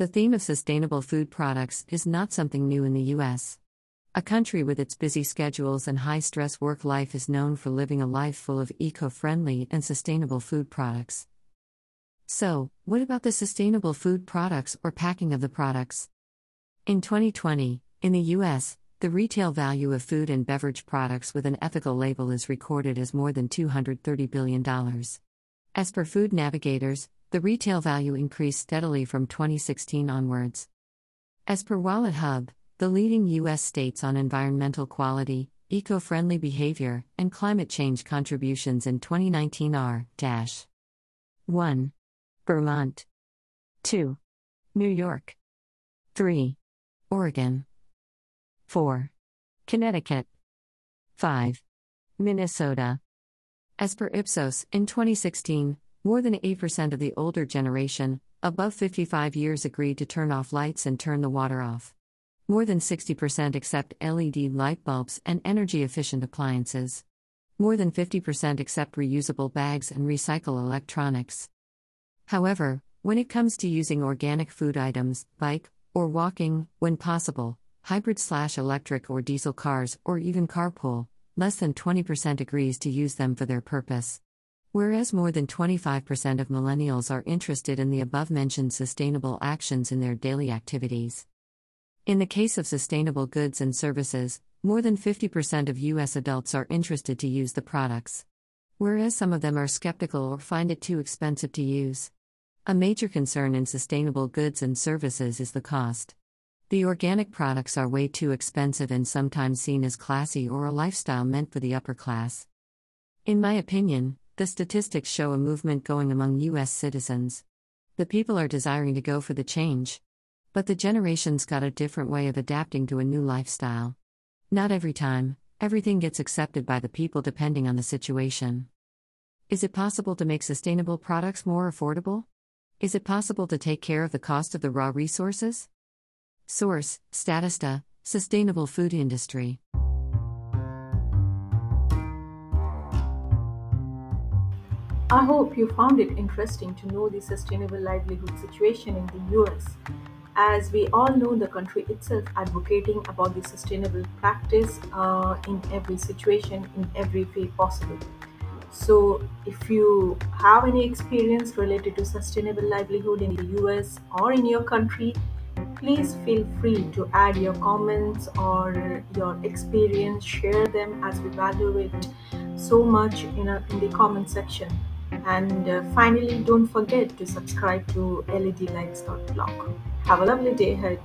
The theme of sustainable food products is not something new in the U.S. A country with its busy schedules and high stress work life is known for living a life full of eco friendly and sustainable food products. So, what about the sustainable food products or packing of the products? In 2020, in the U.S., the retail value of food and beverage products with an ethical label is recorded as more than $230 billion. As per Food Navigators, the retail value increased steadily from 2016 onwards. As per Wallet Hub, the leading U.S. states on environmental quality, eco friendly behavior, and climate change contributions in 2019 are 1. Vermont, 2. New York, 3. Oregon. 4. Connecticut. 5. Minnesota. As per Ipsos, in 2016, more than 8% of the older generation, above 55 years, agreed to turn off lights and turn the water off. More than 60% accept LED light bulbs and energy efficient appliances. More than 50% accept reusable bags and recycle electronics. However, when it comes to using organic food items, bike, or walking, when possible, hybrid slash electric or diesel cars, or even carpool, less than 20% agrees to use them for their purpose. Whereas more than 25% of millennials are interested in the above mentioned sustainable actions in their daily activities. In the case of sustainable goods and services, more than 50% of U.S. adults are interested to use the products. Whereas some of them are skeptical or find it too expensive to use. A major concern in sustainable goods and services is the cost. The organic products are way too expensive and sometimes seen as classy or a lifestyle meant for the upper class. In my opinion, the statistics show a movement going among US citizens. The people are desiring to go for the change. But the generations got a different way of adapting to a new lifestyle. Not every time, everything gets accepted by the people depending on the situation. Is it possible to make sustainable products more affordable? Is it possible to take care of the cost of the raw resources? Source Statista, Sustainable Food Industry. I hope you found it interesting to know the sustainable livelihood situation in the US. As we all know, the country itself advocating about the sustainable practice uh, in every situation, in every way possible. So, if you have any experience related to sustainable livelihood in the US or in your country, Please feel free to add your comments or your experience, share them as we value it so much in, a, in the comment section. And uh, finally, don't forget to subscribe to ledlights.blog. Have a lovely day ahead.